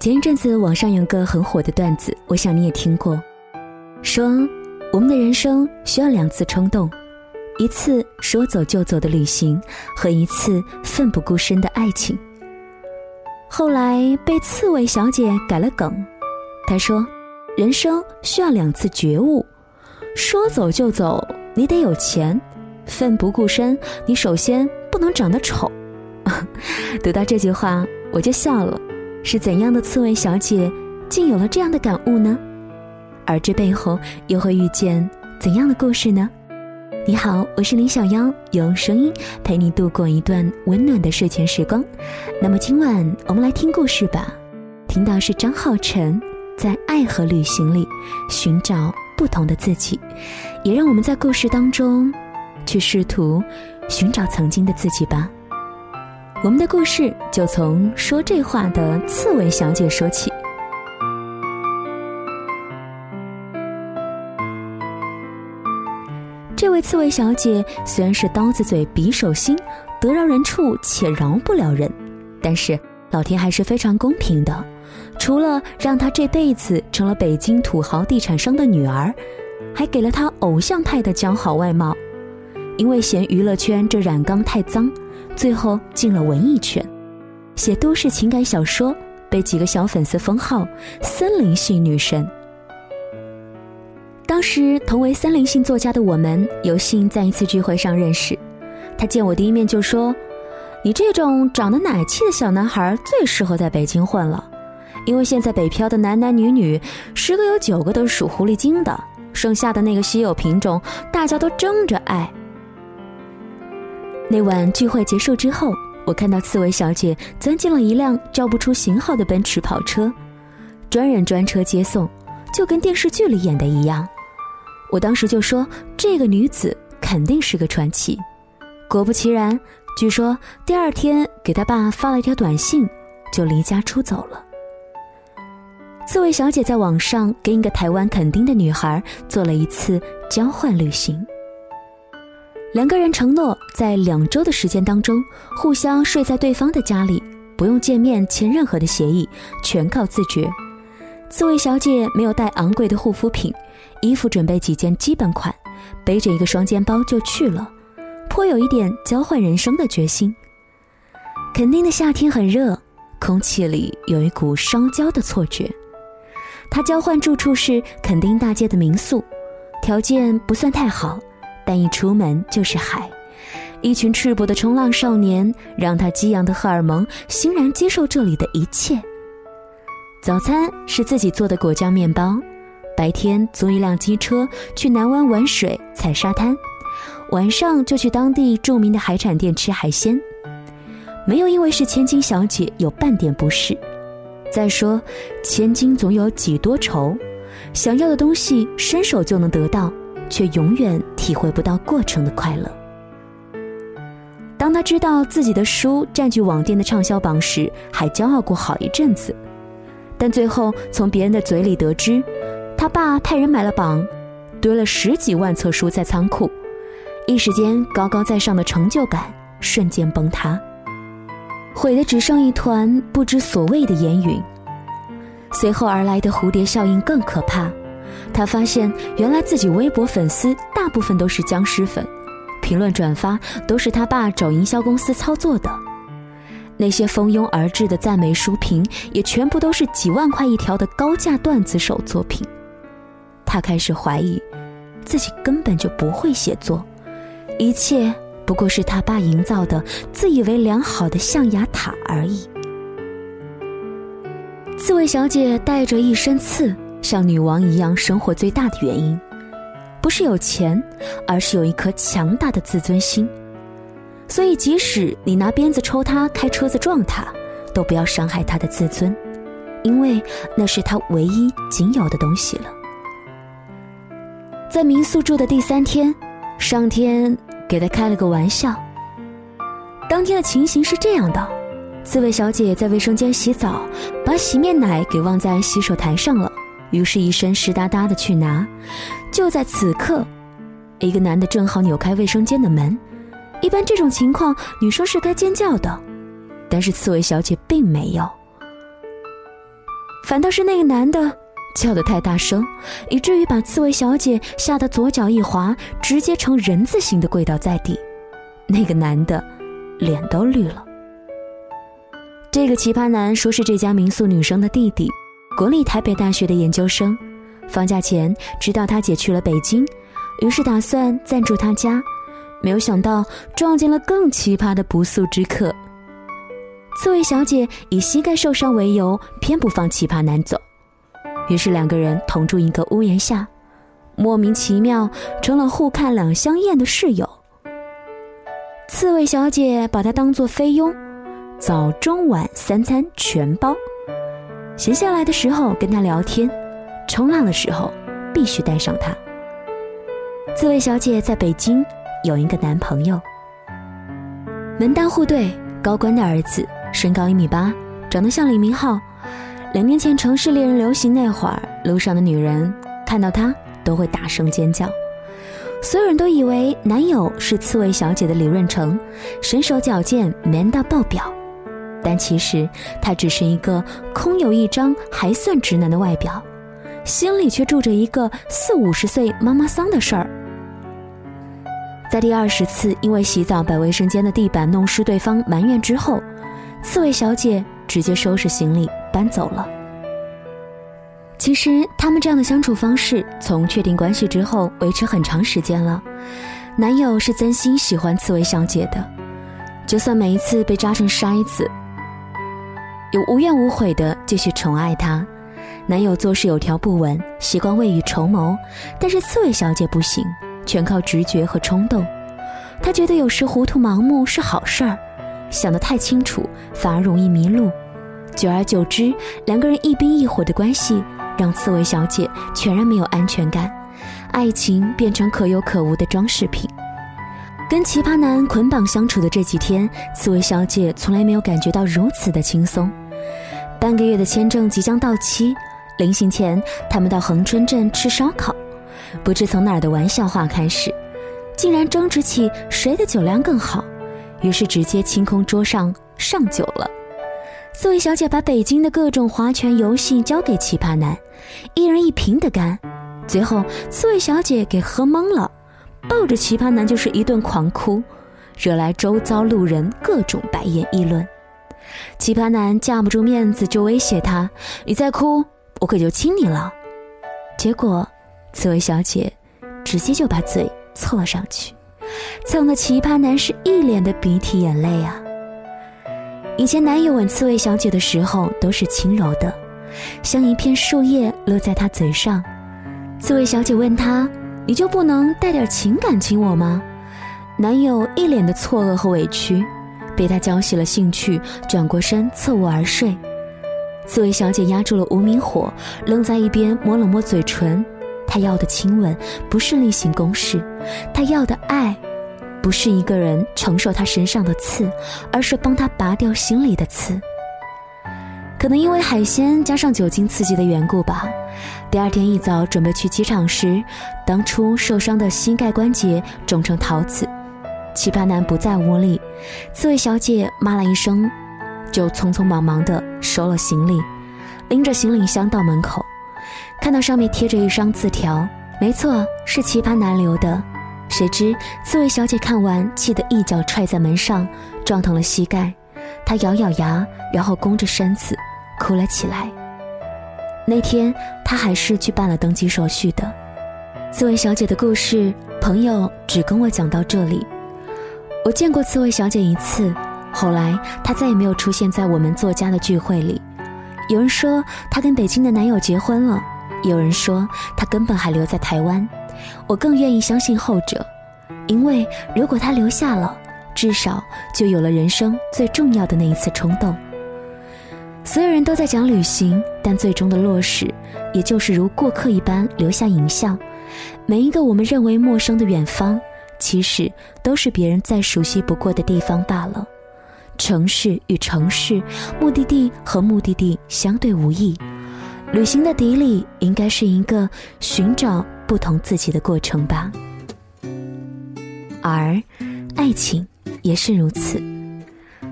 前一阵子网上有个很火的段子，我想你也听过，说我们的人生需要两次冲动，一次说走就走的旅行，和一次奋不顾身的爱情。后来被刺猬小姐改了梗，她说，人生需要两次觉悟，说走就走，你得有钱；奋不顾身，你首先不能长得丑。读到这句话，我就笑了。是怎样的刺猬小姐，竟有了这样的感悟呢？而这背后又会遇见怎样的故事呢？你好，我是林小妖，用声音陪你度过一段温暖的睡前时光。那么今晚我们来听故事吧。听到是张浩晨在爱和旅行里寻找不同的自己，也让我们在故事当中去试图寻找曾经的自己吧。我们的故事就从说这话的刺猬小姐说起。这位刺猬小姐虽然是刀子嘴匕首心，得饶人处且饶不了人，但是老天还是非常公平的，除了让她这辈子成了北京土豪地产商的女儿，还给了她偶像派的姣好外貌。因为嫌娱乐圈这染缸太脏。最后进了文艺圈，写都市情感小说，被几个小粉丝封号“森林系女神”。当时同为森林性作家的我们，有幸在一次聚会上认识。他见我第一面就说：“你这种长得奶气的小男孩最适合在北京混了，因为现在北漂的男男女女，十个有九个都是属狐狸精的，剩下的那个稀有品种，大家都争着爱。”那晚聚会结束之后，我看到刺猬小姐钻进了一辆叫不出型号的奔驰跑车，专人专车接送，就跟电视剧里演的一样。我当时就说这个女子肯定是个传奇。果不其然，据说第二天给他爸发了一条短信，就离家出走了。刺猬小姐在网上跟一个台湾垦丁的女孩做了一次交换旅行。两个人承诺在两周的时间当中，互相睡在对方的家里，不用见面签任何的协议，全靠自觉。刺猬小姐没有带昂贵的护肤品，衣服准备几件基本款，背着一个双肩包就去了，颇有一点交换人生的决心。肯定的夏天很热，空气里有一股烧焦的错觉。他交换住处是垦丁大街的民宿，条件不算太好。但一出门就是海，一群赤膊的冲浪少年让他激昂的荷尔蒙欣然接受这里的一切。早餐是自己做的果酱面包，白天租一辆机车去南湾玩水、踩沙滩，晚上就去当地著名的海产店吃海鲜。没有因为是千金小姐有半点不适。再说，千金总有几多愁，想要的东西伸手就能得到。却永远体会不到过程的快乐。当他知道自己的书占据网店的畅销榜时，还骄傲过好一阵子。但最后从别人的嘴里得知，他爸派人买了榜，堆了十几万册书在仓库，一时间高高在上的成就感瞬间崩塌，毁的只剩一团不知所谓的烟云。随后而来的蝴蝶效应更可怕。他发现，原来自己微博粉丝大部分都是僵尸粉，评论转发都是他爸找营销公司操作的。那些蜂拥而至的赞美书评，也全部都是几万块一条的高价段子手作品。他开始怀疑，自己根本就不会写作，一切不过是他爸营造的自以为良好的象牙塔而已。刺猬小姐带着一身刺。像女王一样生活最大的原因，不是有钱，而是有一颗强大的自尊心。所以，即使你拿鞭子抽他、开车子撞他，都不要伤害他的自尊，因为那是他唯一仅有的东西了。在民宿住的第三天，上天给他开了个玩笑。当天的情形是这样的：刺猬小姐在卫生间洗澡，把洗面奶给忘在洗手台上了。于是，一身湿哒哒的去拿。就在此刻，一个男的正好扭开卫生间的门。一般这种情况，女生是该尖叫的，但是刺猬小姐并没有。反倒是那个男的叫得太大声，以至于把刺猬小姐吓得左脚一滑，直接呈人字形的跪倒在地。那个男的脸都绿了。这个奇葩男说是这家民宿女生的弟弟，国立台北大学的研究生。放假前知道他姐去了北京，于是打算暂住他家，没有想到撞见了更奇葩的不速之客。刺猬小姐以膝盖受伤为由，偏不放奇葩男走，于是两个人同住一个屋檐下，莫名其妙成了互看两相厌的室友。刺猬小姐把他当作菲佣，早中晚三餐全包，闲下来的时候跟他聊天。冲浪的时候必须带上他。刺猬小姐在北京有一个男朋友，门当户对，高官的儿子，身高一米八，长得像李明浩。两年前城市猎人流行那会儿，路上的女人看到他都会大声尖叫，所有人都以为男友是刺猬小姐的李润成，身手矫健，man 到爆表。但其实他只是一个空有一张还算直男的外表。心里却住着一个四五十岁妈妈桑的事儿。在第二十次因为洗澡把卫生间的地板弄湿对方埋怨之后，刺猬小姐直接收拾行李搬走了。其实他们这样的相处方式，从确定关系之后维持很长时间了。男友是真心喜欢刺猬小姐的，就算每一次被扎成筛子，有无怨无悔的继续宠爱她。男友做事有条不紊，习惯未雨绸缪，但是刺猬小姐不行，全靠直觉和冲动。她觉得有时糊涂盲目是好事儿，想得太清楚反而容易迷路。久而久之，两个人一冰一火的关系让刺猬小姐全然没有安全感，爱情变成可有可无的装饰品。跟奇葩男捆绑相处的这几天，刺猬小姐从来没有感觉到如此的轻松。半个月的签证即将到期。临行前，他们到恒春镇吃烧烤，不知从哪儿的玩笑话开始，竟然争执起谁的酒量更好，于是直接清空桌上上酒了。刺猬小姐把北京的各种划拳游戏交给奇葩男，一人一瓶的干，最后刺猬小姐给喝懵了，抱着奇葩男就是一顿狂哭，惹来周遭路人各种白眼议论。奇葩男架不住面子就威胁她：“你再哭。”我可就亲你了，结果，刺猬小姐直接就把嘴凑了上去，蹭的奇葩男是一脸的鼻涕眼泪啊。以前男友吻刺猬小姐的时候都是轻柔的，像一片树叶落在她嘴上。刺猬小姐问他：“你就不能带点情感亲我吗？”男友一脸的错愕和委屈，被她浇熄了兴趣，转过身侧卧而睡。刺猬小姐压住了无名火，愣在一边摸了摸嘴唇。她要的亲吻不是例行公事，她要的爱，不是一个人承受她身上的刺，而是帮她拔掉心里的刺。可能因为海鲜加上酒精刺激的缘故吧。第二天一早准备去机场时，当初受伤的膝盖关节肿成桃子。奇葩男不在屋里，刺猬小姐骂了一声。就匆匆忙忙地收了行李，拎着行李箱到门口，看到上面贴着一张字条，没错，是奇葩男留的。谁知刺猬小姐看完，气得一脚踹在门上，撞疼了膝盖。她咬咬牙，然后弓着身子哭了起来。那天她还是去办了登机手续的。刺猬小姐的故事，朋友只跟我讲到这里。我见过刺猬小姐一次。后来，她再也没有出现在我们作家的聚会里。有人说她跟北京的男友结婚了，有人说她根本还留在台湾。我更愿意相信后者，因为如果她留下了，至少就有了人生最重要的那一次冲动。所有人都在讲旅行，但最终的落实，也就是如过客一般留下影像。每一个我们认为陌生的远方，其实都是别人再熟悉不过的地方罢了。城市与城市，目的地和目的地相对无异。旅行的底里，应该是一个寻找不同自己的过程吧。而，爱情也是如此。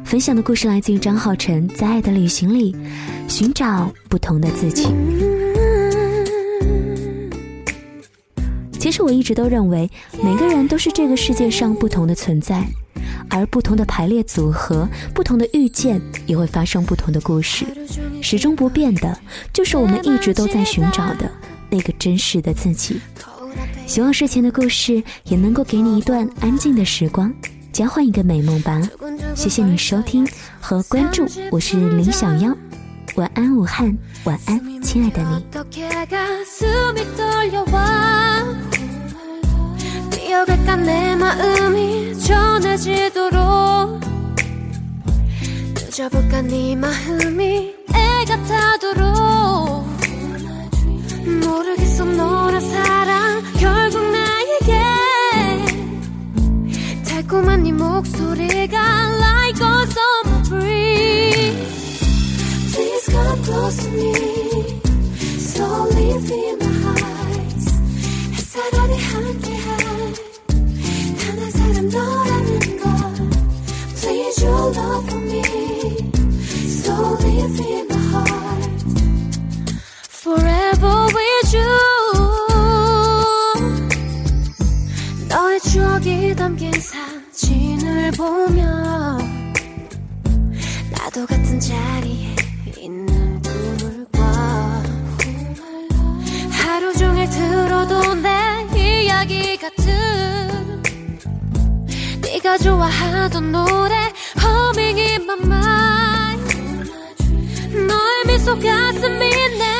分享的故事来自于张浩晨，在爱的旅行里寻找不同的自己。其实我一直都认为，每个人都是这个世界上不同的存在，而不同的排列组合、不同的遇见，也会发生不同的故事。始终不变的，就是我们一直都在寻找的那个真实的自己。希望睡前的故事也能够给你一段安静的时光，交换一个美梦吧。谢谢你收听和关注，我是林小妖。晚安，武汉，晚安，亲爱的你。 달콤한 네 목소리가 like a 이 담긴 사진을 보며 나도 같은 자리에 있는 꿈을 꿔. 하루 종일 들어도 내 이야기 같은 네가 좋아하던 노래 my mind 너의 미소 가슴이 내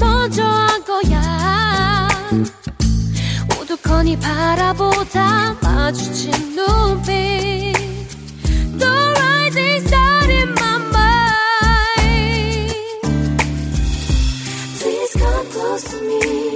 먼저 한 거야 우두커니 바라보다 마주친 눈빛 The rising star in my mind Please come close to me